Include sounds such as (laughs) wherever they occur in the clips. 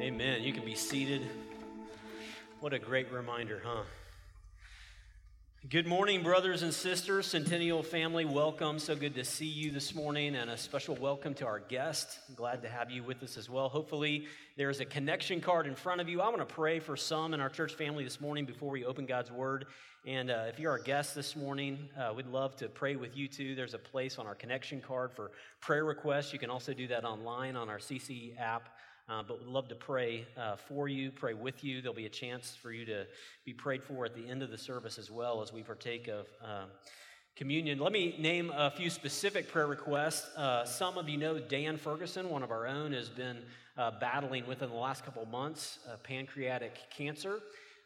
Amen. You can be seated. What a great reminder, huh? Good morning, brothers and sisters, Centennial family. Welcome. So good to see you this morning, and a special welcome to our guest. Glad to have you with us as well. Hopefully, there's a connection card in front of you. I want to pray for some in our church family this morning before we open God's Word. And uh, if you're our guest this morning, uh, we'd love to pray with you too. There's a place on our connection card for prayer requests. You can also do that online on our CC app. Uh, but we'd love to pray uh, for you, pray with you. There'll be a chance for you to be prayed for at the end of the service as well as we partake of uh, communion. Let me name a few specific prayer requests. Uh, some of you know Dan Ferguson, one of our own, has been uh, battling within the last couple months uh, pancreatic cancer.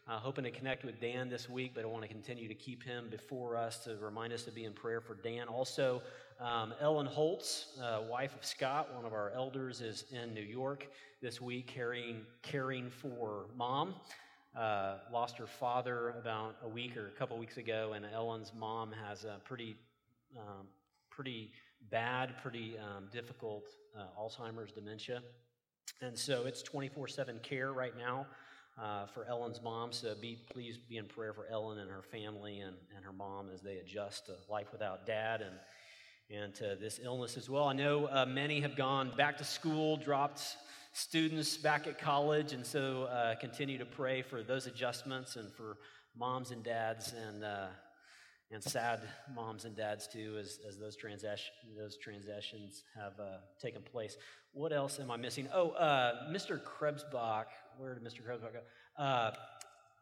Hoping to connect with Dan this week, but I want to continue to keep him before us to remind us to be in prayer for Dan. Also, um, Ellen Holtz, uh, wife of Scott, one of our elders, is in New York this week caring, caring for mom. Uh, lost her father about a week or a couple weeks ago, and Ellen's mom has a pretty, um, pretty bad, pretty um, difficult uh, Alzheimer's dementia. And so it's 24 7 care right now uh, for Ellen's mom. So be, please be in prayer for Ellen and her family and, and her mom as they adjust to life without dad and and to this illness as well. I know uh, many have gone back to school, dropped students back at college, and so uh, continue to pray for those adjustments and for moms and dads and uh, and sad moms and dads too, as, as those transaction those transitions have uh, taken place. What else am I missing? Oh, uh, Mr. Krebsbach. Where did Mr. Krebsbach go? Uh,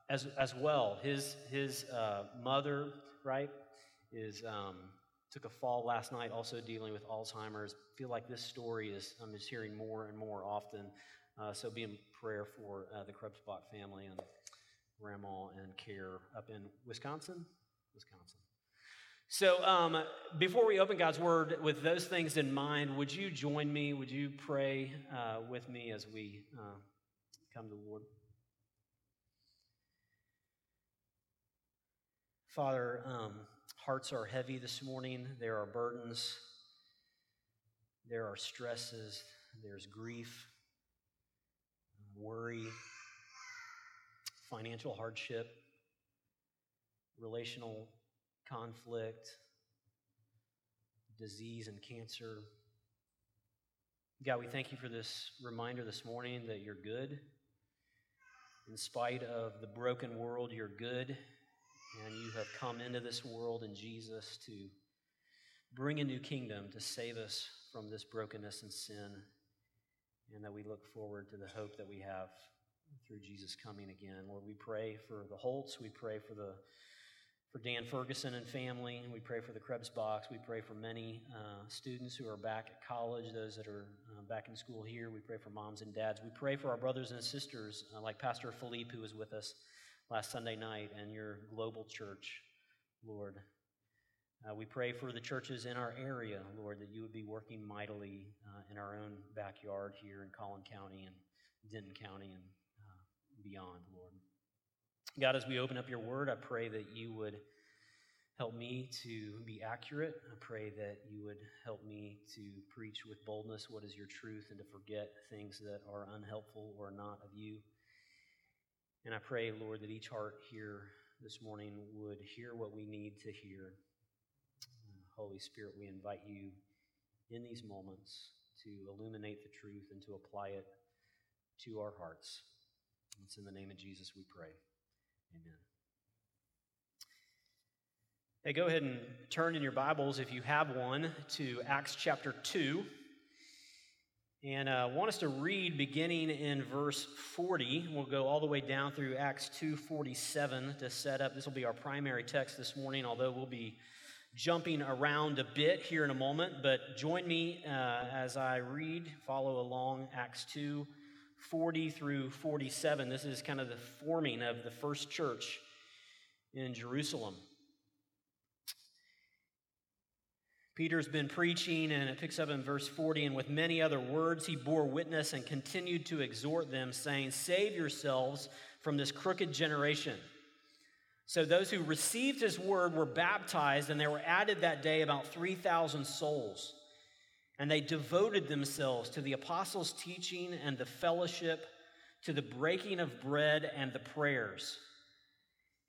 as as well, his his mother, right, is. Um, took a fall last night, also dealing with Alzheimer's. feel like this story is I'm just hearing more and more often. Uh, so be in prayer for uh, the Krebsbach family and grandma and care up in Wisconsin, Wisconsin. So um, before we open God's Word with those things in mind, would you join me? Would you pray uh, with me as we uh, come to the Lord? Father, um, hearts are heavy this morning. There are burdens, there are stresses, there's grief, worry, financial hardship, relational conflict, disease and cancer. God, we thank you for this reminder this morning that you're good. In spite of the broken world, you're good and you have come into this world in Jesus to bring a new kingdom to save us from this brokenness and sin, and that we look forward to the hope that we have through Jesus coming again. Lord, we pray for the Holtz, we pray for the for Dan Ferguson and family. and We pray for the Krebsbachs. We pray for many uh, students who are back at college, those that are uh, back in school here. We pray for moms and dads. We pray for our brothers and sisters, uh, like Pastor Philippe, who is with us last Sunday night and your global church, Lord. Uh, we pray for the churches in our area, Lord, that you would be working mightily uh, in our own backyard here in Collin County and Denton County and uh, beyond, Lord. God, as we open up your word, I pray that you would help me to be accurate. I pray that you would help me to preach with boldness what is your truth and to forget things that are unhelpful or not of you. And I pray, Lord, that each heart here this morning would hear what we need to hear. Holy Spirit, we invite you in these moments to illuminate the truth and to apply it to our hearts. It's in the name of Jesus we pray. Amen. Hey, go ahead and turn in your Bibles, if you have one, to Acts chapter 2. And I uh, want us to read beginning in verse 40. We'll go all the way down through Acts 2:47 to set up. This will be our primary text this morning, although we'll be jumping around a bit here in a moment. But join me uh, as I read, follow along Acts 2 40 through 47. This is kind of the forming of the first church in Jerusalem. Peter's been preaching, and it picks up in verse 40. And with many other words, he bore witness and continued to exhort them, saying, Save yourselves from this crooked generation. So those who received his word were baptized, and there were added that day about 3,000 souls. And they devoted themselves to the apostles' teaching and the fellowship, to the breaking of bread and the prayers.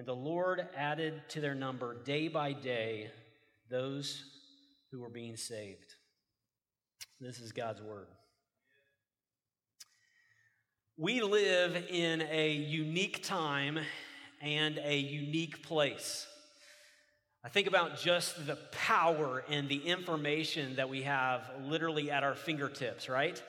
And the Lord added to their number day by day those who were being saved. This is God's word. We live in a unique time and a unique place. I think about just the power and the information that we have literally at our fingertips, right?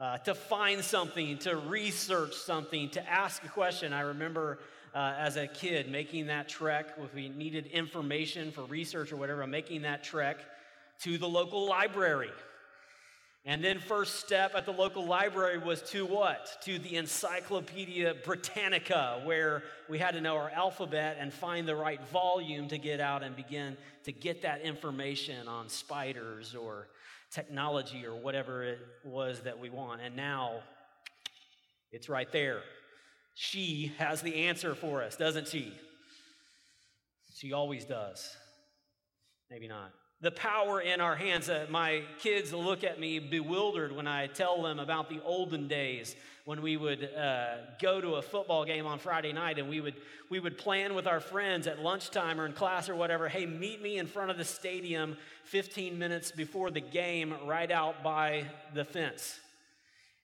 Uh, to find something, to research something, to ask a question. I remember uh, as a kid making that trek, if we needed information for research or whatever, making that trek to the local library and then, first step at the local library was to what? To the Encyclopedia Britannica, where we had to know our alphabet and find the right volume to get out and begin to get that information on spiders or technology or whatever it was that we want. And now it's right there. She has the answer for us, doesn't she? She always does. Maybe not the power in our hands. Uh, my kids look at me bewildered when I tell them about the olden days when we would uh, go to a football game on Friday night and we would, we would plan with our friends at lunchtime or in class or whatever hey, meet me in front of the stadium 15 minutes before the game right out by the fence.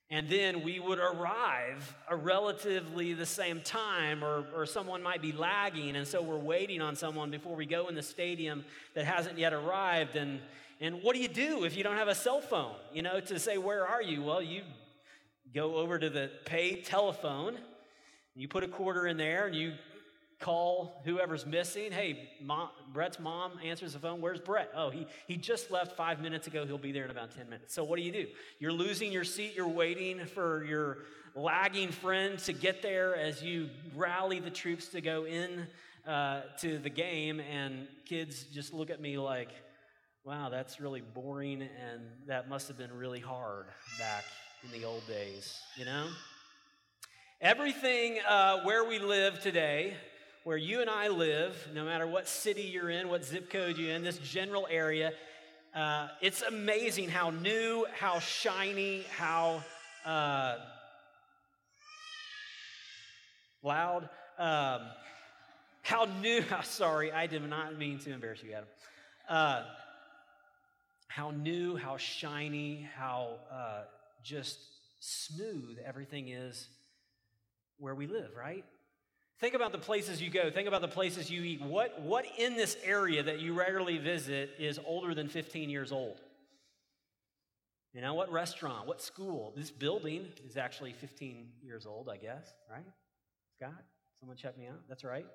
And then we would arrive a relatively the same time, or, or someone might be lagging, and so we're waiting on someone before we go in the stadium that hasn't yet arrived. And, and what do you do if you don't have a cell phone? You know, to say, Where are you? Well, you go over to the pay telephone, you put a quarter in there, and you call whoever's missing. Hey, mom, Brett's mom answers the phone. Where's Brett? Oh, he, he just left five minutes ago. He'll be there in about 10 minutes. So, what do you do? You're losing your seat. You're waiting for your lagging friend to get there as you rally the troops to go in uh, to the game. And kids just look at me like, wow, that's really boring. And that must have been really hard back in the old days, you know? Everything uh, where we live today where you and I live, no matter what city you're in, what zip code you're in, this general area, uh, it's amazing how new, how shiny, how uh, loud, um, how new. (laughs) Sorry, I did not mean to embarrass you, Adam. Uh, how new, how shiny, how uh, just smooth everything is where we live, right? Think about the places you go. Think about the places you eat. What, what in this area that you regularly visit is older than 15 years old? You know, what restaurant, what school? This building is actually 15 years old, I guess, right? Scott, someone check me out. That's right.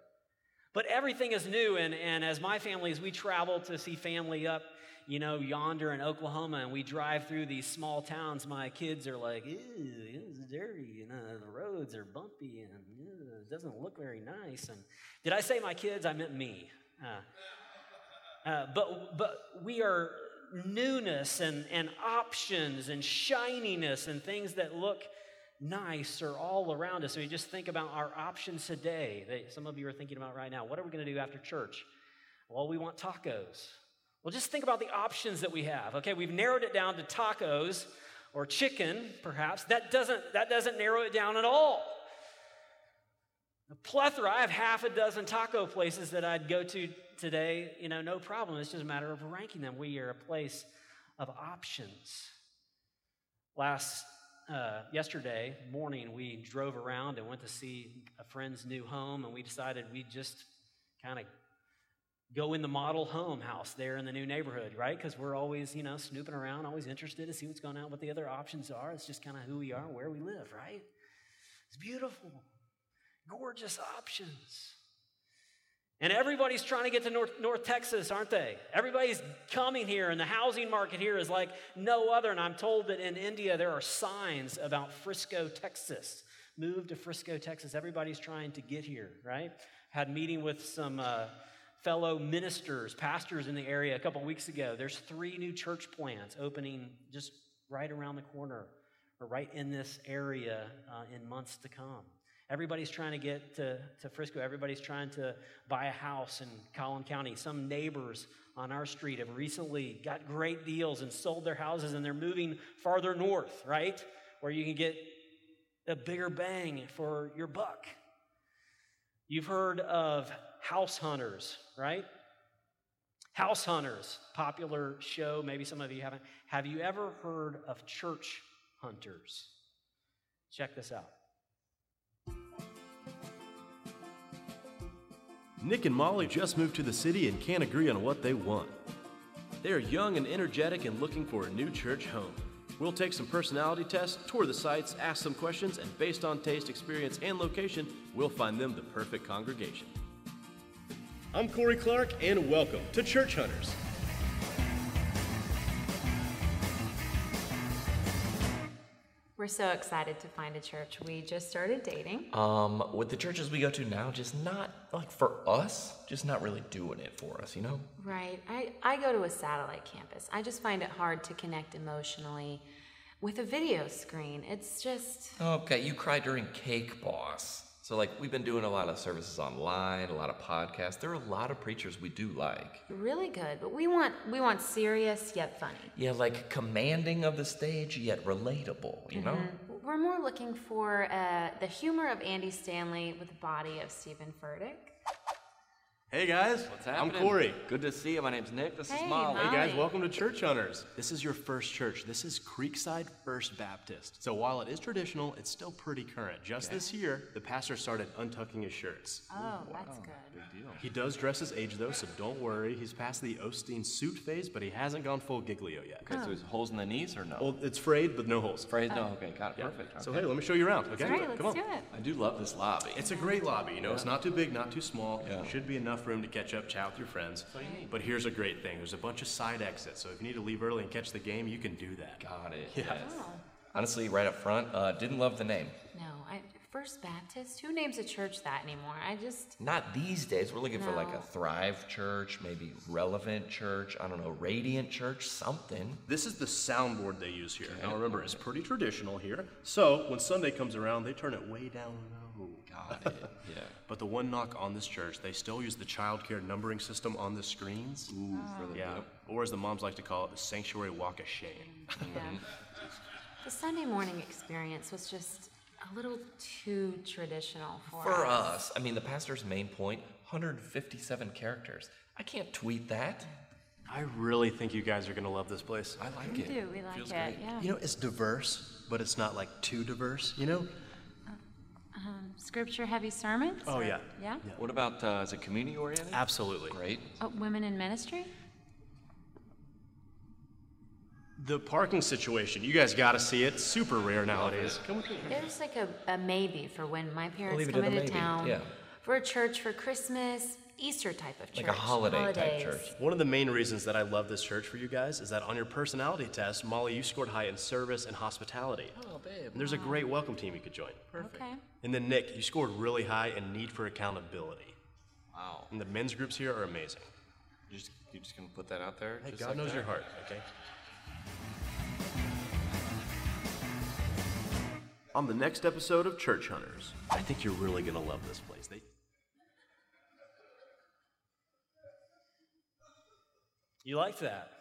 But everything is new, and, and as my family, as we travel to see family up you know, yonder in Oklahoma and we drive through these small towns, my kids are like, ew, it's dirty, you uh, know, the roads are bumpy and doesn't look very nice. And did I say my kids? I meant me. Uh, uh, but, but we are newness and, and options and shininess and things that look nice are all around us. So you just think about our options today that some of you are thinking about right now. What are we going to do after church? Well, we want tacos. Well, just think about the options that we have. Okay, we've narrowed it down to tacos or chicken, perhaps. That doesn't, that doesn't narrow it down at all. A plethora, I have half a dozen taco places that I'd go to today, you know, no problem. It's just a matter of ranking them. We are a place of options. Last uh, yesterday morning, we drove around and went to see a friend's new home, and we decided we'd just kind of go in the model home house there in the new neighborhood, right? Because we're always, you know, snooping around, always interested to see what's going on, what the other options are. It's just kind of who we are, where we live, right? It's beautiful, gorgeous options. And everybody's trying to get to North, North Texas, aren't they? Everybody's coming here, and the housing market here is like no other. And I'm told that in India there are signs about Frisco, Texas. move to Frisco, Texas. Everybody's trying to get here, right? Had meeting with some uh, fellow ministers, pastors in the area a couple weeks ago. There's three new church plants opening just right around the corner or right in this area uh, in months to come. Everybody's trying to get to, to Frisco. Everybody's trying to buy a house in Collin County. Some neighbors on our street have recently got great deals and sold their houses and they're moving farther north, right? Where you can get a bigger bang for your buck. You've heard of House Hunters, right? House Hunters, popular show. Maybe some of you haven't. Have you ever heard of Church Hunters? Check this out. Nick and Molly just moved to the city and can't agree on what they want. They are young and energetic and looking for a new church home. We'll take some personality tests, tour the sites, ask some questions, and based on taste, experience, and location, we'll find them the perfect congregation. I'm Corey Clark, and welcome to Church Hunters. We're so excited to find a church. We just started dating. Um, with the churches we go to now, just not like for us, just not really doing it for us, you know? Right. I, I go to a satellite campus. I just find it hard to connect emotionally with a video screen. It's just. Okay, you cry during Cake Boss. So, like, we've been doing a lot of services online, a lot of podcasts. There are a lot of preachers we do like. Really good, but we want we want serious yet funny. Yeah, like commanding of the stage yet relatable, you know? Mm-hmm. We're more looking for uh, the humor of Andy Stanley with the body of Steven Furtick. Hey guys, What's happening? I'm? Corey. Good to see you. My name's Nick. This Hey, is Molly. Molly. Hey guys, welcome to Church Hunters. This is your first church. This is Creekside First Baptist. So while it is traditional, it's still pretty current. Just this year, the pastor started untucking his shirts. Oh, that's good. Big deal. He does dress his age though, so don't worry. He's past the Osteen suit phase, but he hasn't gone full Giglio yet. Okay, so oh. there's holes in the knees or no? Well, it's frayed, but no holes. Afraid no. Oh. Okay, got it. Yeah. Perfect. So hey, let me show you around. Okay, All right, let's come on. do it. I do love this lobby. It's a great lobby, you know. It's not too big, not too small. Yeah. Should be enough room to catch up, chat with your friends. But here's a great thing: there's a bunch of side exits. So if you need to leave early and catch the game, you can do that. got it. Yeah. Yes. Honestly, right up front, uh, didn't love the name. No, I, First Baptist. Who names a church that anymore? I just. Not these days. We're looking for like a Thrive Church, maybe Relevant Church, I don't know, Radiant Church, something. This is the soundboard they use here. Now remember, it's pretty traditional here. So when Sunday comes around, they turn it way down low. Got it. (laughs) Yeah. But the one knock on this church, they still use the childcare numbering system on the screens. Ooh, for the Yeah, or as the moms like to call it, the sanctuary walk of shame. Mm-hmm. (laughs) Yeah. the Sunday morning experience was just a little too traditional for, For us, I mean, the pastor's main point 157 characters. I can't tweet that. I really think you guys are gonna love this place. I like We it. We do. We like Feels it. great. Yeah. You know, it's diverse, but it's not like too diverse. You know? Um, scripture heavy sermons? Oh, or- yeah. Yeah? What about uh, is it community oriented? Absolutely. Great. Oh, women in ministry? The parking situation, you guys gotta see it. Super rare nowadays. Come with me. There's like a, a maybe for when my parents leave it come at a into maybe, town yeah. for a church for Christmas, Easter type of church. Like a holiday type church. One of the main reasons that I love this church for you guys is that on your personality test, Molly, you scored high in service and hospitality. Oh, babe. And there's a great welcome team you could join. Okay. And then Nick, you scored really high in need for accountability. Wow. And the men's groups here are amazing. You just you just gonna put that out there? Hey, just God like knows that? your heart, okay? On the next episode of Church Hunters, I think you're really gonna love this place. They You like that?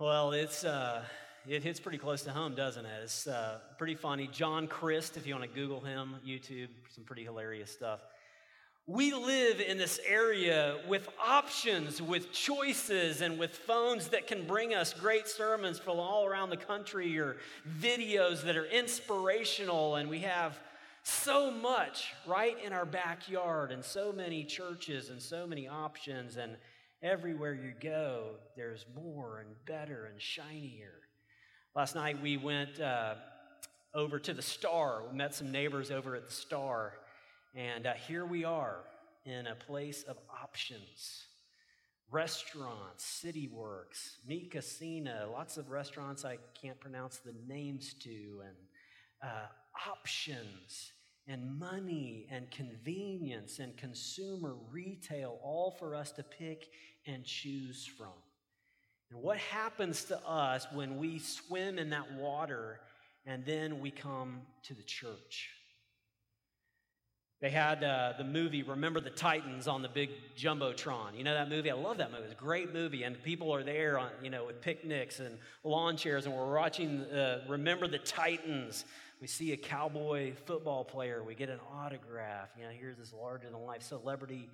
Well, it's uh, it hits pretty close to home, doesn't it? It's uh, pretty funny. John Crist, if you want to Google him, YouTube, some pretty hilarious stuff. We live in this area with options, with choices, and with phones that can bring us great sermons from all around the country or videos that are inspirational. And we have so much right in our backyard, and so many churches, and so many options. And everywhere you go, there's more and better and shinier. Last night we went uh, over to the Star. We met some neighbors over at the Star. And uh, here we are in a place of options restaurants, City Works, Mi Cocina, lots of restaurants I can't pronounce the names to, and uh, options and money and convenience and consumer retail, all for us to pick and choose from. And what happens to us when we swim in that water and then we come to the church? They had uh, the movie Remember the Titans on the big jumbotron. You know that movie? I love that movie. It's a great movie, and people are there, on, you know, with picnics and lawn chairs, and we're watching uh, Remember the Titans. We see a cowboy football player. We get an autograph. You know, here's this larger than life celebrity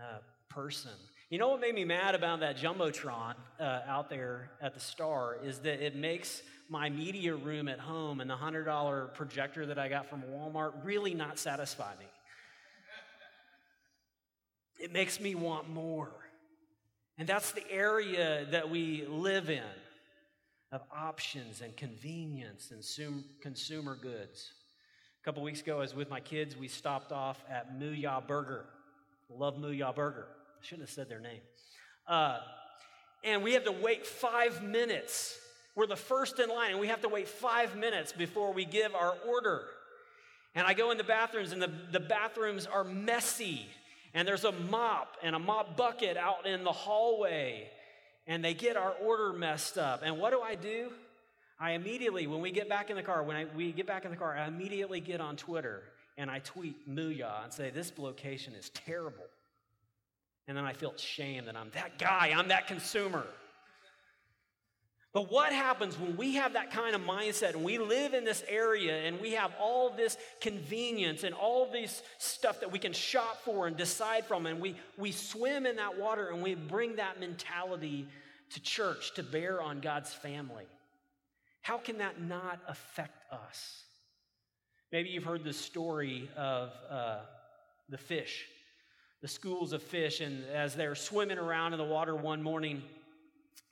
uh, person. You know what made me mad about that jumbotron uh, out there at the Star is that it makes my media room at home and the hundred dollar projector that I got from Walmart really not satisfy me. It makes me want more. And that's the area that we live in of options and convenience and consumer goods. A couple weeks ago, I was with my kids. We stopped off at Mooyah Burger. Love Mooyah Burger. I shouldn't have said their name. Uh, and we have to wait five minutes. We're the first in line, and we have to wait five minutes before we give our order. And I go in the bathrooms, and the, the bathrooms are messy and there's a mop and a mop bucket out in the hallway, and they get our order messed up. And what do I do? I immediately, when we get back in the car, when I, we get back in the car, I immediately get on Twitter and I tweet Mooyah and say, This location is terrible. And then I feel shame that I'm that guy, I'm that consumer. But what happens when we have that kind of mindset and we live in this area and we have all this convenience and all this stuff that we can shop for and decide from, and we, we swim in that water and we bring that mentality to church to bear on God's family? How can that not affect us? Maybe you've heard the story of uh, the fish, the schools of fish, and as they're swimming around in the water one morning,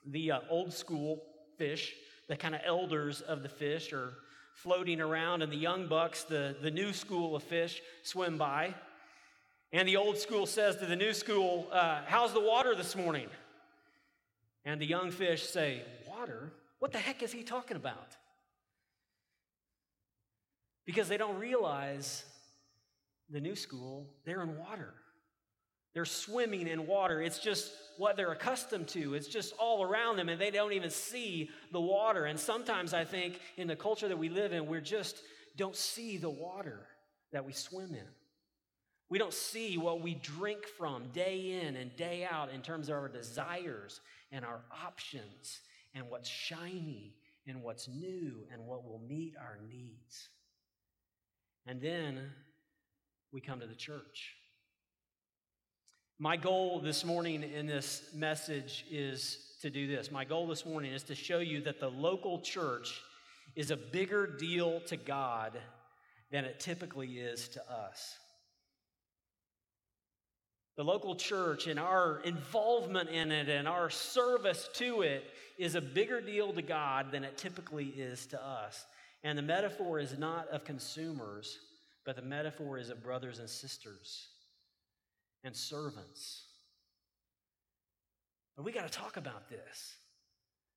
the uh, old school fish, the kind of elders of the fish, are floating around, and the young bucks, the, the new school of fish, swim by. And the old school says to the new school, uh, How's the water this morning? And the young fish say, Water? What the heck is he talking about? Because they don't realize the new school, they're in water. They're swimming in water. It's just what they're accustomed to. It's just all around them, and they don't even see the water. And sometimes I think in the culture that we live in, we just don't see the water that we swim in. We don't see what we drink from day in and day out in terms of our desires and our options and what's shiny and what's new and what will meet our needs. And then we come to the church. My goal this morning in this message is to do this. My goal this morning is to show you that the local church is a bigger deal to God than it typically is to us. The local church and our involvement in it and our service to it is a bigger deal to God than it typically is to us. And the metaphor is not of consumers, but the metaphor is of brothers and sisters and servants. But we got to talk about this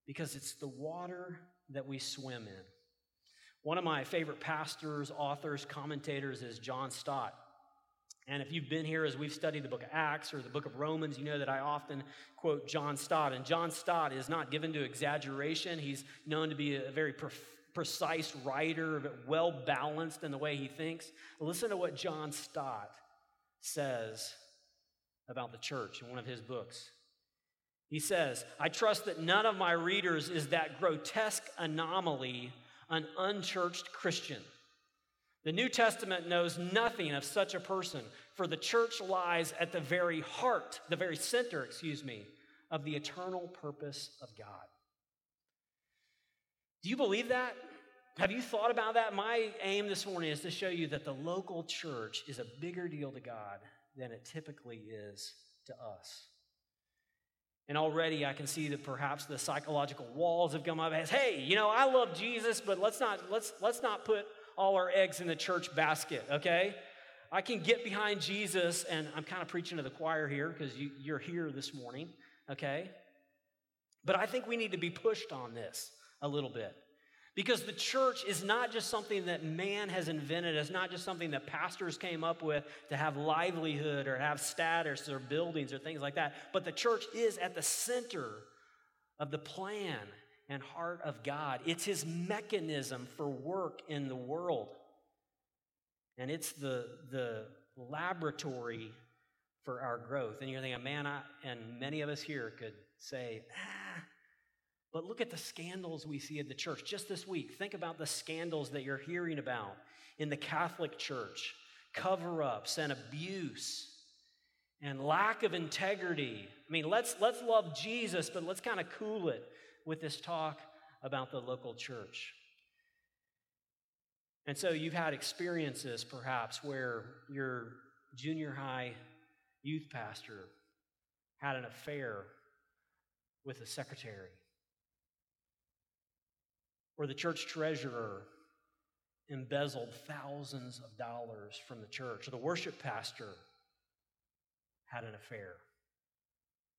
because it's the water that we swim in. One of my favorite pastors, authors, commentators is John Stott. And if you've been here as we've studied the book of Acts or the book of Romans, you know that I often quote John Stott. And John Stott is not given to exaggeration. He's known to be a very pre- precise writer, well balanced in the way he thinks. Listen to what John Stott says about the church in one of his books. He says, I trust that none of my readers is that grotesque anomaly, an unchurched Christian. The New Testament knows nothing of such a person, for the church lies at the very heart, the very center, excuse me, of the eternal purpose of God. Do you believe that? Have you thought about that? My aim this morning is to show you that the local church is a bigger deal to God than it typically is to us. And already I can see that perhaps the psychological walls have come up as, hey, you know, I love Jesus, but let's not let's let's not put all our eggs in the church basket, okay? I can get behind Jesus, and I'm kind of preaching to the choir here because you, you're here this morning, okay? But I think we need to be pushed on this a little bit. Because the church is not just something that man has invented, it's not just something that pastors came up with to have livelihood or have status or buildings or things like that, but the church is at the center of the plan and heart of God. It's his mechanism for work in the world. And it's the, the laboratory for our growth. And you're thinking, man, I, and many of us here could say, ah, but look at the scandals we see at the church. Just this week, think about the scandals that you're hearing about in the Catholic Church cover ups and abuse and lack of integrity. I mean, let's, let's love Jesus, but let's kind of cool it with this talk about the local church. And so you've had experiences perhaps where your junior high youth pastor had an affair with a secretary or the church treasurer embezzled thousands of dollars from the church, or the worship pastor had an affair.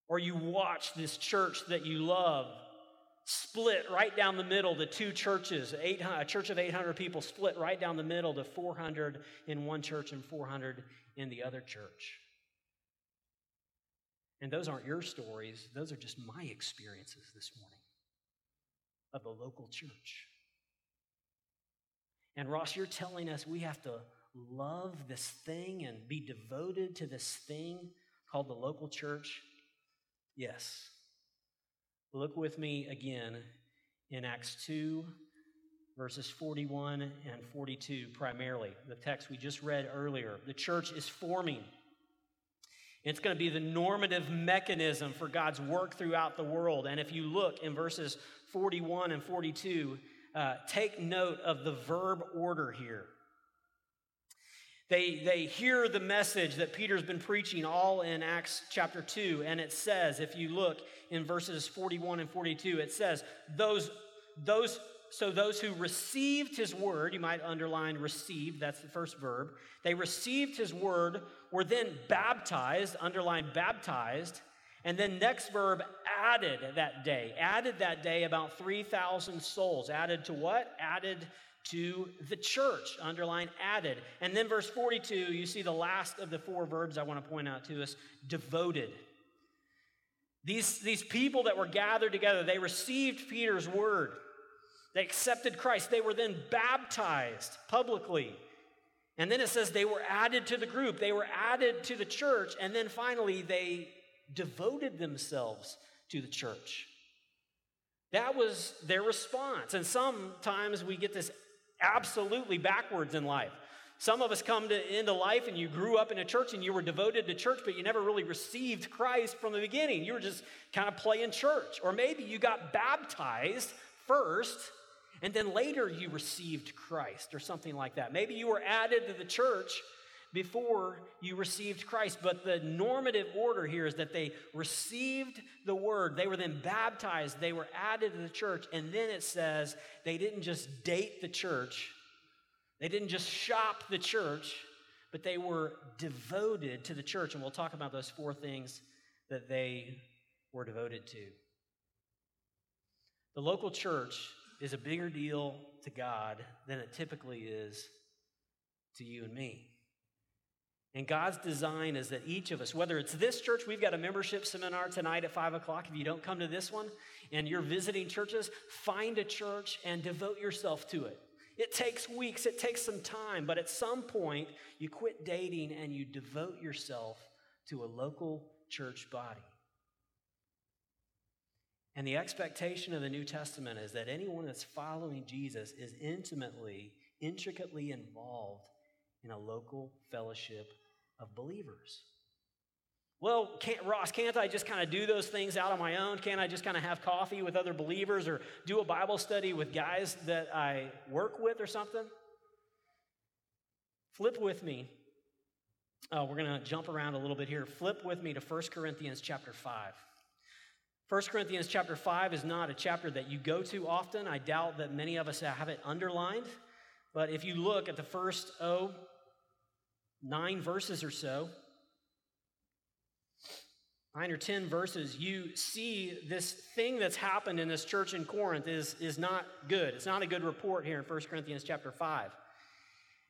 Or you watch this church that you love split right down the middle, the two churches, a church of 800 people split right down the middle to 400 in one church and 400 in the other church. And those aren't your stories, those are just my experiences this morning of the local church. And Ross, you're telling us we have to love this thing and be devoted to this thing called the local church? Yes. Look with me again in Acts 2, verses 41 and 42, primarily, the text we just read earlier. The church is forming. It's going to be the normative mechanism for God's work throughout the world. And if you look in verses 41 and 42, uh, take note of the verb order here. They, they hear the message that Peter's been preaching all in Acts chapter 2, and it says, if you look in verses 41 and 42, it says, those, those so those who received his word, you might underline received, that's the first verb. They received his word, were then baptized, underline baptized, and then next verb added that day. Added that day about 3,000 souls. Added to what? Added to the church. Underline added. And then verse 42, you see the last of the four verbs I want to point out to us devoted. These, these people that were gathered together, they received Peter's word. They accepted Christ. They were then baptized publicly. And then it says they were added to the group, they were added to the church, and then finally they devoted themselves to the church. That was their response. And sometimes we get this absolutely backwards in life. Some of us come to into life and you grew up in a church and you were devoted to church, but you never really received Christ from the beginning. You were just kind of playing church. Or maybe you got baptized first and then later you received Christ or something like that. Maybe you were added to the church before you received Christ, but the normative order here is that they received the word, they were then baptized, they were added to the church, and then it says they didn't just date the church, they didn't just shop the church, but they were devoted to the church. And we'll talk about those four things that they were devoted to. The local church is a bigger deal to God than it typically is to you and me. And God's design is that each of us, whether it's this church, we've got a membership seminar tonight at 5 o'clock. If you don't come to this one and you're visiting churches, find a church and devote yourself to it. It takes weeks, it takes some time, but at some point, you quit dating and you devote yourself to a local church body. And the expectation of the New Testament is that anyone that's following Jesus is intimately, intricately involved in a local fellowship of believers. Well, can't, Ross, can't I just kind of do those things out on my own? Can't I just kind of have coffee with other believers or do a Bible study with guys that I work with or something? Flip with me. Oh, we're going to jump around a little bit here. Flip with me to 1 Corinthians chapter 5. 1 Corinthians chapter 5 is not a chapter that you go to often. I doubt that many of us have it underlined. But if you look at the first, oh, nine verses or so, nine or ten verses, you see this thing that's happened in this church in Corinth is, is not good. It's not a good report here in 1 Corinthians chapter 5.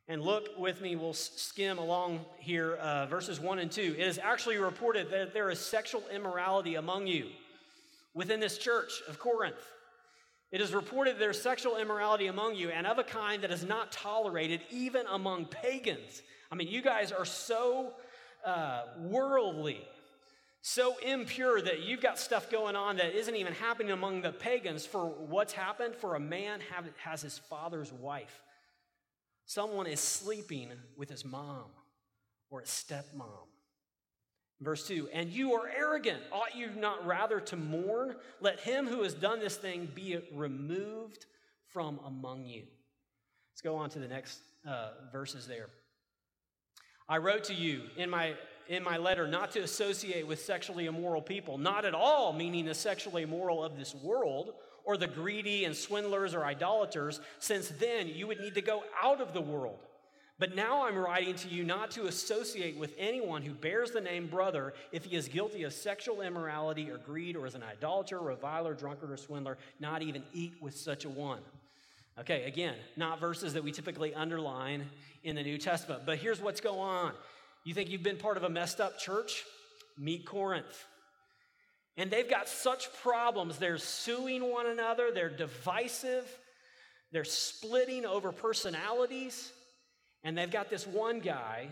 And look with me, we'll skim along here, uh, verses 1 and 2. It is actually reported that there is sexual immorality among you within this church of Corinth. It is reported there's sexual immorality among you, and of a kind that is not tolerated even among pagans. I mean, you guys are so uh, worldly, so impure that you've got stuff going on that isn't even happening among the pagans. For what's happened? For a man have, has his father's wife. Someone is sleeping with his mom or his stepmom. Verse 2 And you are arrogant. Ought you not rather to mourn? Let him who has done this thing be removed from among you. Let's go on to the next uh, verses there. I wrote to you in my, in my letter not to associate with sexually immoral people, not at all meaning the sexually immoral of this world or the greedy and swindlers or idolaters, since then you would need to go out of the world. But now I'm writing to you not to associate with anyone who bears the name brother if he is guilty of sexual immorality or greed or is an idolater, reviler, drunkard, or swindler, not even eat with such a one. Okay, again, not verses that we typically underline in the New Testament. But here's what's going on. You think you've been part of a messed up church? Meet Corinth. And they've got such problems. They're suing one another, they're divisive, they're splitting over personalities. And they've got this one guy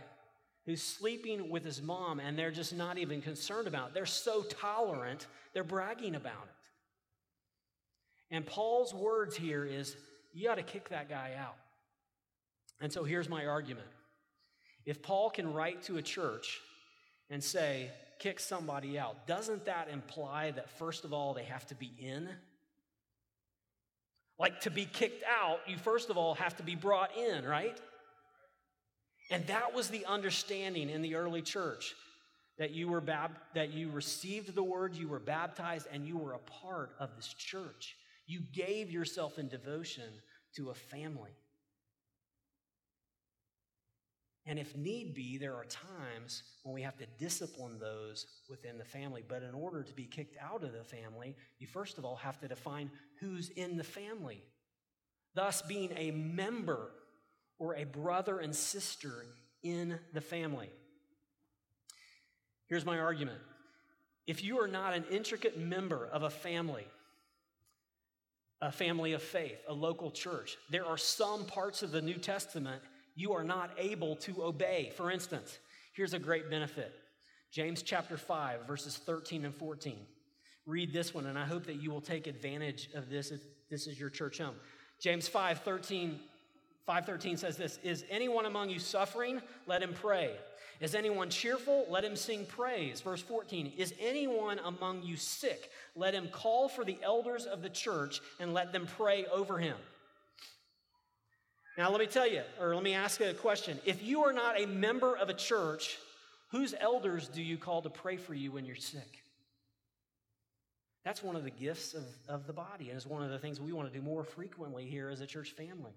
who's sleeping with his mom, and they're just not even concerned about it. They're so tolerant, they're bragging about it. And Paul's words here is you got to kick that guy out. And so here's my argument. If Paul can write to a church and say, kick somebody out, doesn't that imply that, first of all, they have to be in? Like to be kicked out, you first of all have to be brought in, right? And that was the understanding in the early church that you were bab- that you received the word, you were baptized, and you were a part of this church. You gave yourself in devotion to a family. And if need be, there are times when we have to discipline those within the family. But in order to be kicked out of the family, you first of all have to define who's in the family. Thus, being a member or a brother and sister in the family. Here's my argument if you are not an intricate member of a family, a family of faith, a local church, there are some parts of the New Testament you are not able to obey. For instance, here's a great benefit James chapter 5, verses 13 and 14. Read this one, and I hope that you will take advantage of this if this is your church home. James 5, 13 513 says this Is anyone among you suffering? Let him pray. Is anyone cheerful? Let him sing praise. Verse 14 Is anyone among you sick? Let him call for the elders of the church and let them pray over him. Now, let me tell you, or let me ask you a question. If you are not a member of a church, whose elders do you call to pray for you when you're sick? That's one of the gifts of, of the body, and it's one of the things we want to do more frequently here as a church family.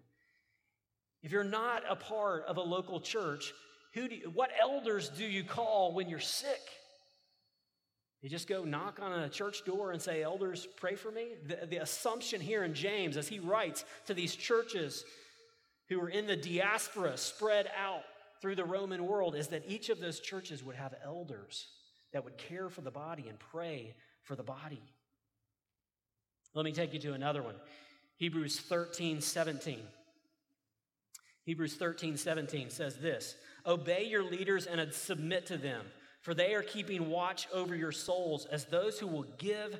If you're not a part of a local church, who do you, what elders do you call when you're sick? You just go knock on a church door and say, Elders, pray for me? The, the assumption here in James, as he writes to these churches who are in the diaspora spread out through the Roman world, is that each of those churches would have elders that would care for the body and pray for the body. Let me take you to another one Hebrews 13 17. Hebrews 13, 17 says this Obey your leaders and submit to them, for they are keeping watch over your souls as those who will give,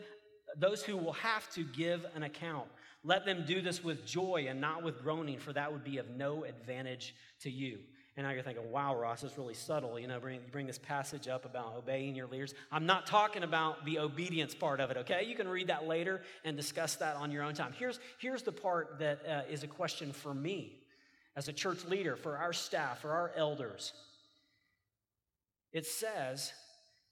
those who will have to give an account. Let them do this with joy and not with groaning, for that would be of no advantage to you. And now you're thinking, wow, Ross, it's really subtle. You know, bring, you bring this passage up about obeying your leaders. I'm not talking about the obedience part of it, okay? You can read that later and discuss that on your own time. Here's, here's the part that uh, is a question for me as a church leader, for our staff, for our elders. It says,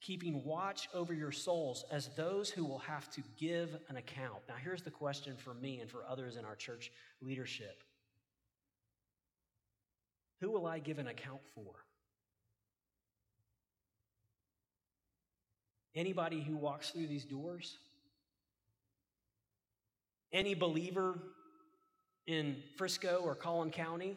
keeping watch over your souls as those who will have to give an account. Now, here's the question for me and for others in our church leadership Who will I give an account for? Anybody who walks through these doors? Any believer in Frisco or Collin County?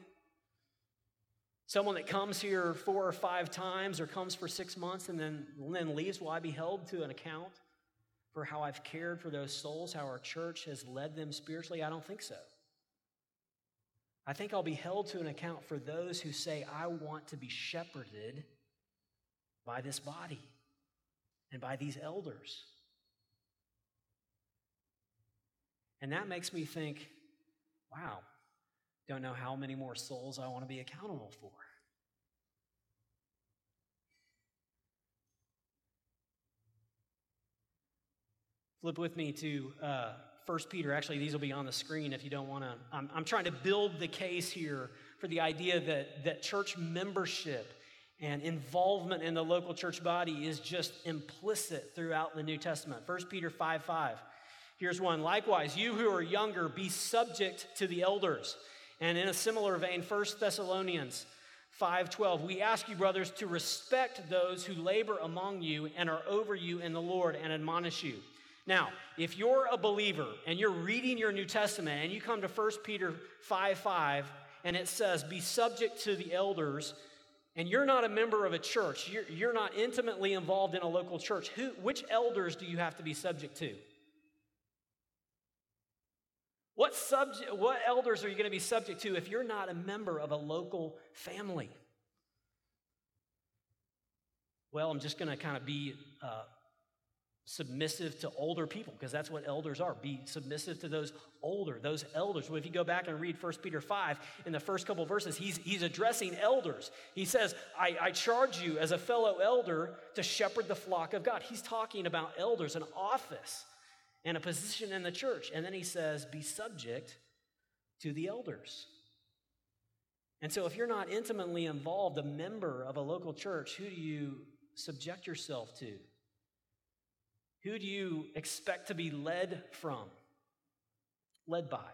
Someone that comes here four or five times or comes for six months and then, and then leaves, will I be held to an account for how I've cared for those souls, how our church has led them spiritually? I don't think so. I think I'll be held to an account for those who say, I want to be shepherded by this body and by these elders. And that makes me think, wow, don't know how many more souls I want to be accountable for. Flip with me to uh, 1 Peter. Actually, these will be on the screen if you don't want to. I'm, I'm trying to build the case here for the idea that, that church membership and involvement in the local church body is just implicit throughout the New Testament. 1 Peter 5 5. Here's one. Likewise, you who are younger, be subject to the elders. And in a similar vein, 1 Thessalonians 5:12, we ask you brothers to respect those who labor among you and are over you in the Lord and admonish you. Now, if you're a believer and you're reading your New Testament and you come to 1 Peter 5 5, and it says, Be subject to the elders, and you're not a member of a church, you're, you're not intimately involved in a local church, who, which elders do you have to be subject to? What, subject, what elders are you going to be subject to if you're not a member of a local family? Well, I'm just going to kind of be uh, submissive to older people because that's what elders are. Be submissive to those older, those elders. Well, if you go back and read 1 Peter 5, in the first couple verses, he's, he's addressing elders. He says, I, I charge you as a fellow elder to shepherd the flock of God. He's talking about elders, an office and a position in the church. And then he says, be subject to the elders. And so, if you're not intimately involved, a member of a local church, who do you subject yourself to? Who do you expect to be led from? Led by.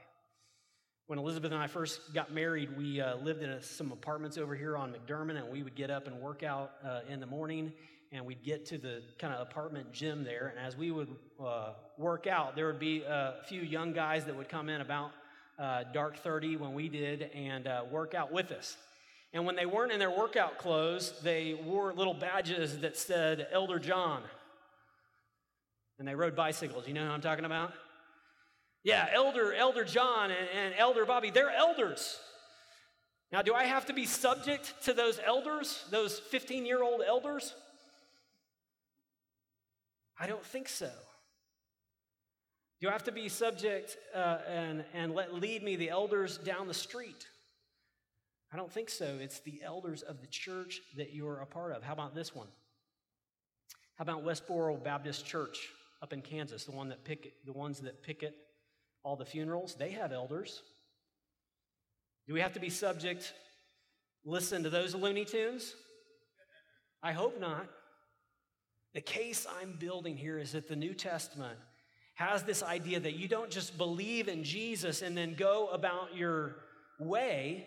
When Elizabeth and I first got married, we uh, lived in a, some apartments over here on McDermott, and we would get up and work out uh, in the morning, and we'd get to the kind of apartment gym there. And as we would uh, work out, there would be a few young guys that would come in about uh, dark 30 when we did and uh, work out with us. And when they weren't in their workout clothes, they wore little badges that said Elder John and they rode bicycles. You know who I'm talking about? Yeah, Elder, Elder John and, and Elder Bobby, they're elders. Now, do I have to be subject to those elders, those 15 year old elders? I don't think so. Do I have to be subject uh, and, and let lead me the elders down the street? I don't think so. It's the elders of the church that you're a part of. How about this one? How about Westboro Baptist Church? up in Kansas, the one that picket, the ones that picket all the funerals, they have elders. Do we have to be subject, listen to those Looney Tunes? I hope not. The case I'm building here is that the New Testament has this idea that you don't just believe in Jesus and then go about your way.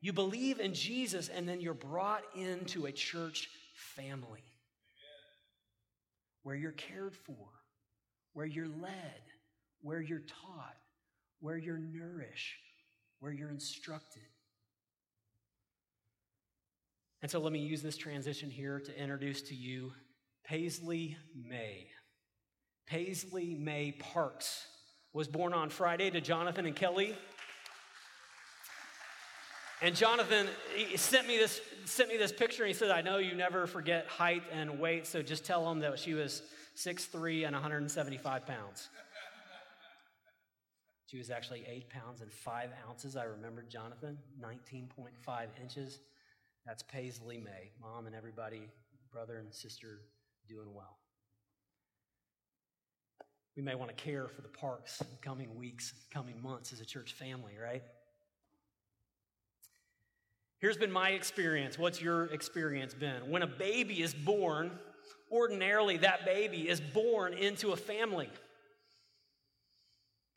You believe in Jesus and then you're brought into a church family where you're cared for, where you're led, where you're taught, where you're nourished, where you're instructed. And so let me use this transition here to introduce to you Paisley May. Paisley May Parks was born on Friday to Jonathan and Kelly. And Jonathan sent me this sent me this picture. And he said, "I know you never forget height and weight, so just tell him that she was 6'3 and 175 pounds. She was actually 8 pounds and 5 ounces. I remember Jonathan, 19.5 inches. That's Paisley May. Mom and everybody, brother and sister, doing well. We may want to care for the parks in coming weeks, coming months as a church family, right? Here's been my experience. What's your experience been? When a baby is born, ordinarily that baby is born into a family.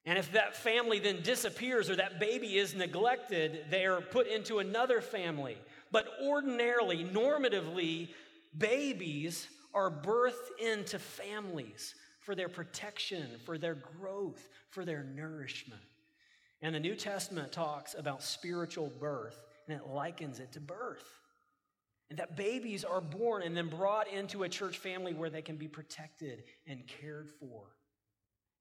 And if that family then disappears or that baby is neglected, they are put into another family. But ordinarily, normatively, babies are birthed into families for their protection, for their growth, for their nourishment. And the New Testament talks about spiritual birth and it likens it to birth. And that babies are born and then brought into a church family where they can be protected and cared for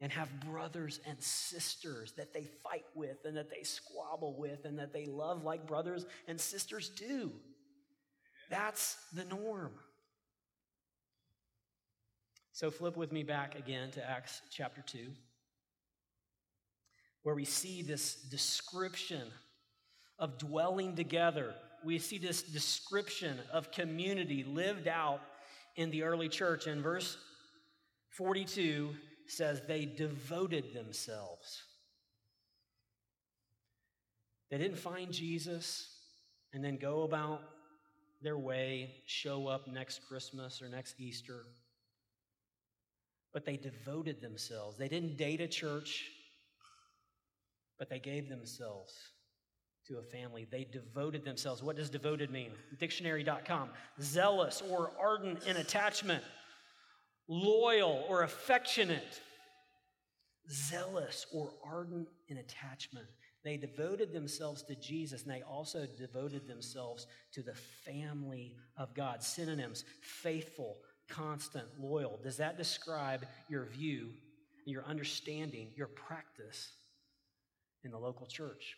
and have brothers and sisters that they fight with and that they squabble with and that they love like brothers and sisters do. That's the norm. So flip with me back again to Acts chapter 2, where we see this description of dwelling together. We see this description of community lived out in the early church. In verse 42 says, they devoted themselves. They didn't find Jesus and then go about their way, show up next Christmas or next Easter. But they devoted themselves. They didn't date a church, but they gave themselves to a family. They devoted themselves. What does devoted mean? Dictionary.com. Zealous or ardent in attachment, loyal or affectionate, zealous or ardent in attachment. They devoted themselves to Jesus and they also devoted themselves to the family of God. Synonyms faithful, constant, loyal. Does that describe your view, your understanding, your practice in the local church?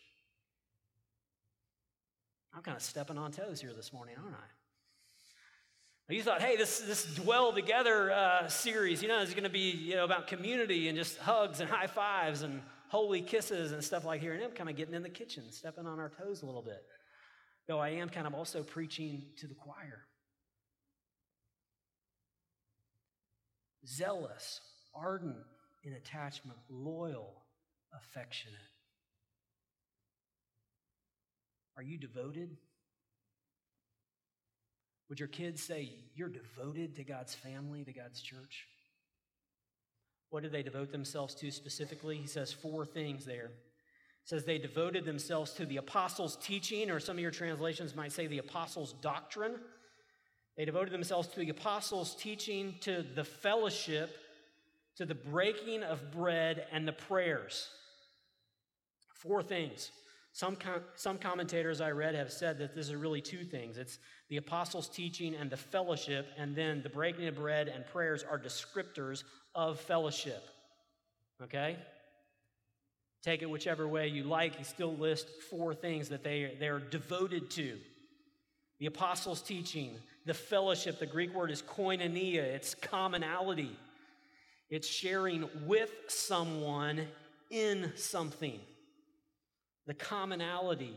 I'm kind of stepping on toes here this morning, aren't I? You thought, hey, this this dwell together uh, series, you know, is going to be you know about community and just hugs and high fives and holy kisses and stuff like here. And I'm kind of getting in the kitchen, stepping on our toes a little bit. Though I am kind of also preaching to the choir. Zealous, ardent in attachment, loyal, affectionate. Are you devoted? Would your kids say, You're devoted to God's family, to God's church? What did they devote themselves to specifically? He says four things there. He says they devoted themselves to the apostles' teaching, or some of your translations might say the apostles' doctrine. They devoted themselves to the apostles' teaching, to the fellowship, to the breaking of bread, and the prayers. Four things. Some, com- some commentators I read have said that this is really two things it's the apostles' teaching and the fellowship, and then the breaking of bread and prayers are descriptors of fellowship. Okay? Take it whichever way you like. He still lists four things that they, they are devoted to the apostles' teaching, the fellowship. The Greek word is koinonia, it's commonality, it's sharing with someone in something the commonality,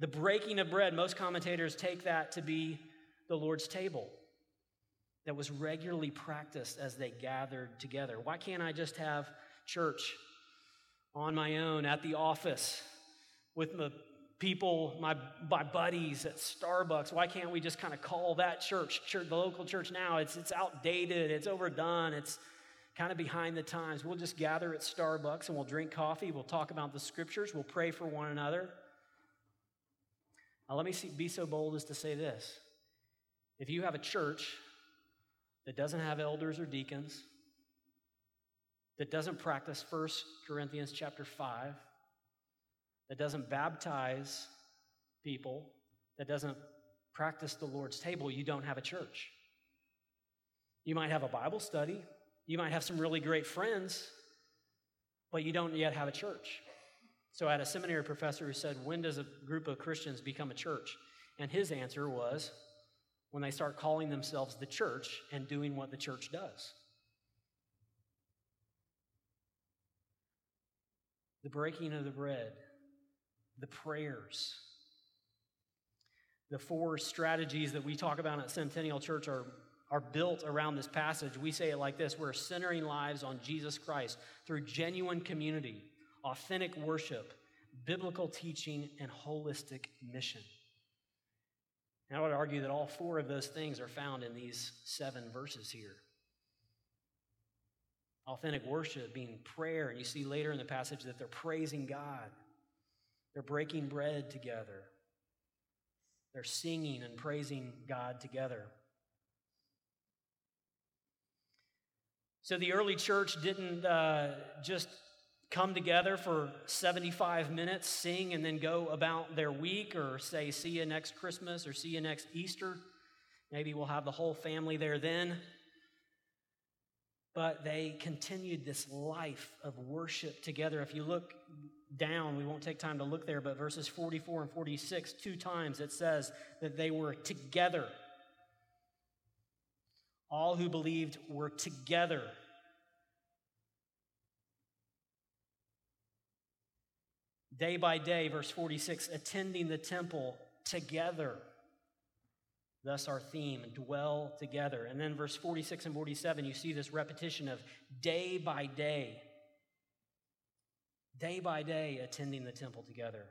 the breaking of bread. Most commentators take that to be the Lord's table that was regularly practiced as they gathered together. Why can't I just have church on my own at the office with the people, my, my buddies at Starbucks? Why can't we just kind of call that church, church the local church now? It's, it's outdated, it's overdone, it's kind of behind the times. We'll just gather at Starbucks and we'll drink coffee. We'll talk about the scriptures. We'll pray for one another. Now, let me see, be so bold as to say this. If you have a church that doesn't have elders or deacons, that doesn't practice 1 Corinthians chapter 5, that doesn't baptize people, that doesn't practice the Lord's table, you don't have a church. You might have a Bible study, you might have some really great friends, but you don't yet have a church. So I had a seminary professor who said, When does a group of Christians become a church? And his answer was, When they start calling themselves the church and doing what the church does. The breaking of the bread, the prayers, the four strategies that we talk about at Centennial Church are are built around this passage. We say it like this We're centering lives on Jesus Christ through genuine community, authentic worship, biblical teaching, and holistic mission. And I would argue that all four of those things are found in these seven verses here. Authentic worship being prayer, and you see later in the passage that they're praising God, they're breaking bread together, they're singing and praising God together. So the early church didn't uh, just come together for 75 minutes, sing, and then go about their week, or say, see you next Christmas or see you next Easter. Maybe we'll have the whole family there then. But they continued this life of worship together. If you look down, we won't take time to look there, but verses 44 and 46, two times it says that they were together. All who believed were together. Day by day, verse 46, attending the temple together. Thus, our theme, dwell together. And then, verse 46 and 47, you see this repetition of day by day. Day by day, attending the temple together.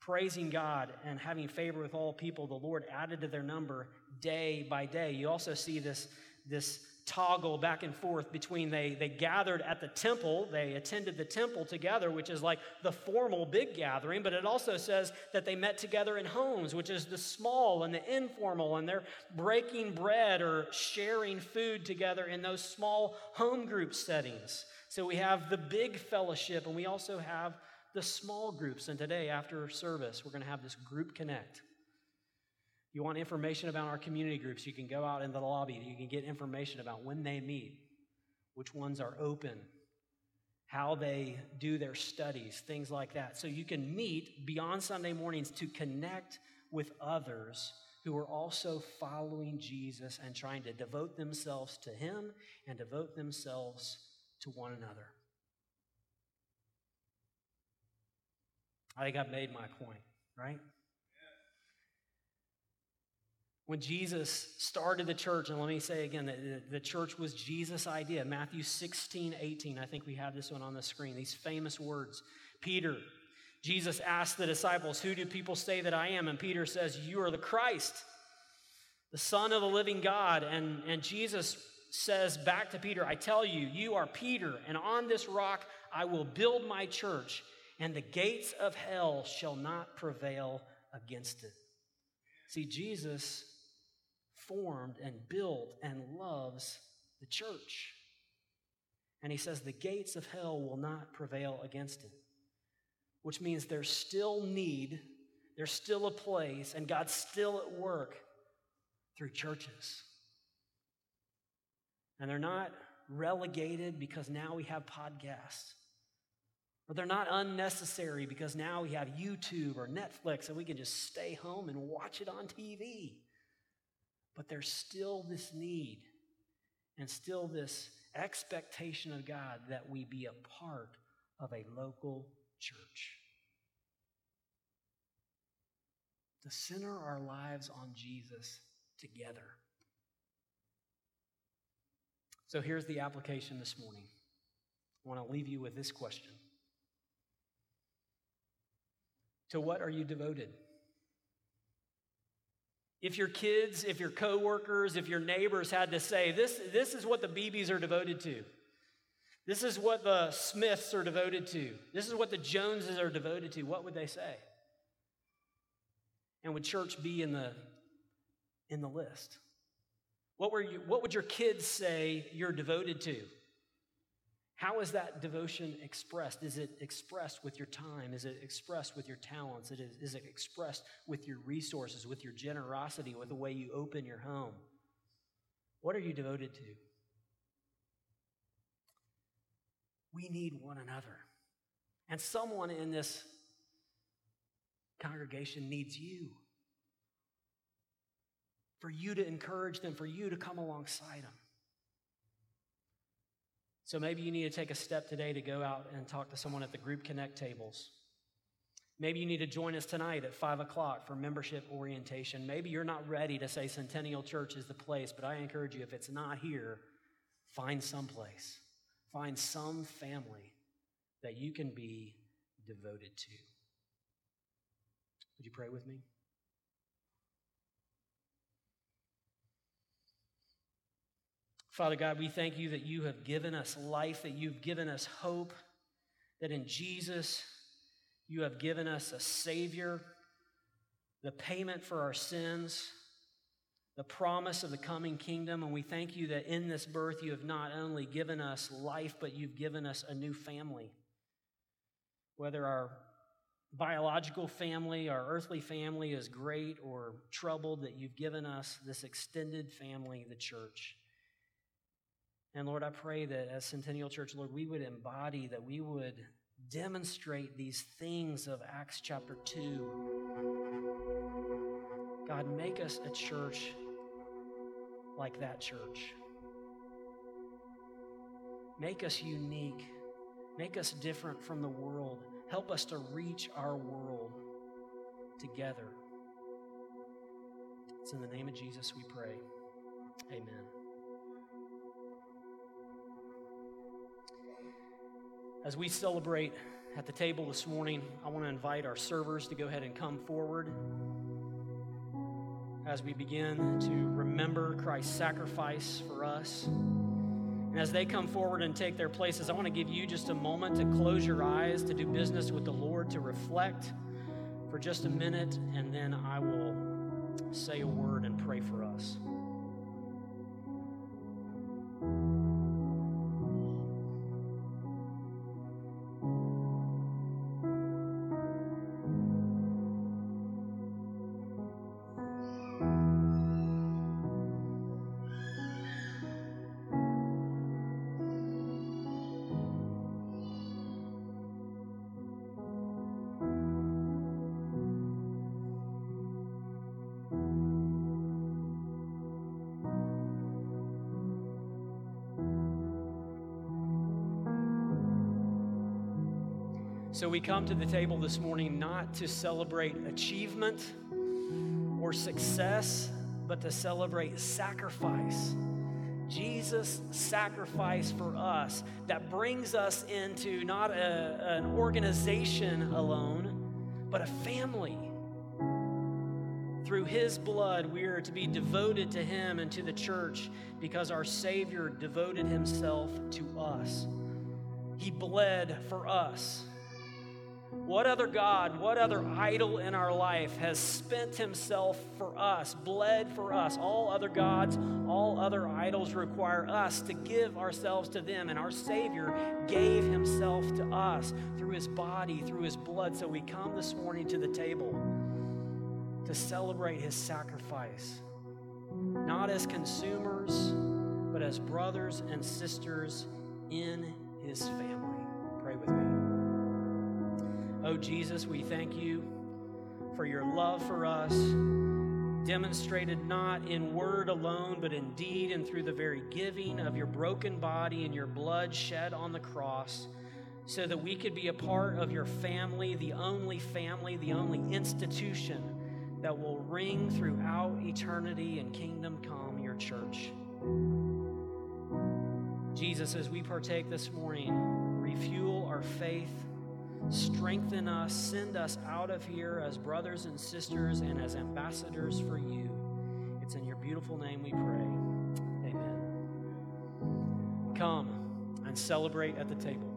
Praising God and having favor with all people, the Lord added to their number day by day. You also see this, this toggle back and forth between they, they gathered at the temple, they attended the temple together, which is like the formal big gathering, but it also says that they met together in homes, which is the small and the informal, and they're breaking bread or sharing food together in those small home group settings. So we have the big fellowship, and we also have the small groups. And today, after service, we're going to have this group connect. You want information about our community groups, you can go out in the lobby. You can get information about when they meet, which ones are open, how they do their studies, things like that. So you can meet beyond Sunday mornings to connect with others who are also following Jesus and trying to devote themselves to Him and devote themselves to one another. I think I've made my point, right? When Jesus started the church, and let me say again that the church was Jesus' idea. Matthew 16, 18. I think we have this one on the screen. These famous words. Peter, Jesus asked the disciples, Who do people say that I am? And Peter says, You are the Christ, the Son of the living God. And, and Jesus says back to Peter, I tell you, you are Peter, and on this rock I will build my church, and the gates of hell shall not prevail against it. See, Jesus formed and built and loves the church. And he says the gates of hell will not prevail against it, which means there's still need, there's still a place, and God's still at work through churches. And they're not relegated because now we have podcasts. Or they're not unnecessary because now we have YouTube or Netflix and we can just stay home and watch it on TV. But there's still this need and still this expectation of God that we be a part of a local church. To center our lives on Jesus together. So here's the application this morning. I want to leave you with this question To what are you devoted? If your kids, if your coworkers, if your neighbors had to say, this, this is what the Beebes are devoted to. This is what the Smiths are devoted to. This is what the Joneses are devoted to. What would they say? And would church be in the, in the list? What, were you, what would your kids say you're devoted to? How is that devotion expressed? Is it expressed with your time? Is it expressed with your talents? Is it expressed with your resources, with your generosity, with the way you open your home? What are you devoted to? We need one another. And someone in this congregation needs you. For you to encourage them, for you to come alongside them. So maybe you need to take a step today to go out and talk to someone at the group connect tables. Maybe you need to join us tonight at 5 o'clock for membership orientation. Maybe you're not ready to say Centennial Church is the place, but I encourage you, if it's not here, find some place. Find some family that you can be devoted to. Would you pray with me? Father God, we thank you that you have given us life, that you've given us hope, that in Jesus you have given us a Savior, the payment for our sins, the promise of the coming kingdom. And we thank you that in this birth you have not only given us life, but you've given us a new family. Whether our biological family, our earthly family is great or troubled, that you've given us this extended family, the church. And Lord, I pray that as Centennial Church, Lord, we would embody, that we would demonstrate these things of Acts chapter 2. God, make us a church like that church. Make us unique. Make us different from the world. Help us to reach our world together. It's in the name of Jesus we pray. Amen. As we celebrate at the table this morning, I want to invite our servers to go ahead and come forward as we begin to remember Christ's sacrifice for us. And as they come forward and take their places, I want to give you just a moment to close your eyes, to do business with the Lord, to reflect for just a minute, and then I will say a word and pray for us. Come to the table this morning not to celebrate achievement or success, but to celebrate sacrifice. Jesus' sacrifice for us that brings us into not a, an organization alone, but a family. Through his blood, we are to be devoted to him and to the church because our Savior devoted himself to us. He bled for us. What other God, what other idol in our life has spent himself for us, bled for us? All other gods, all other idols require us to give ourselves to them, and our Savior gave himself to us through his body, through his blood. So we come this morning to the table to celebrate his sacrifice, not as consumers, but as brothers and sisters in his family. Pray with me. Oh, Jesus, we thank you for your love for us, demonstrated not in word alone, but in deed and through the very giving of your broken body and your blood shed on the cross, so that we could be a part of your family, the only family, the only institution that will ring throughout eternity and kingdom come, your church. Jesus, as we partake this morning, refuel our faith Strengthen us, send us out of here as brothers and sisters and as ambassadors for you. It's in your beautiful name we pray. Amen. Come and celebrate at the table.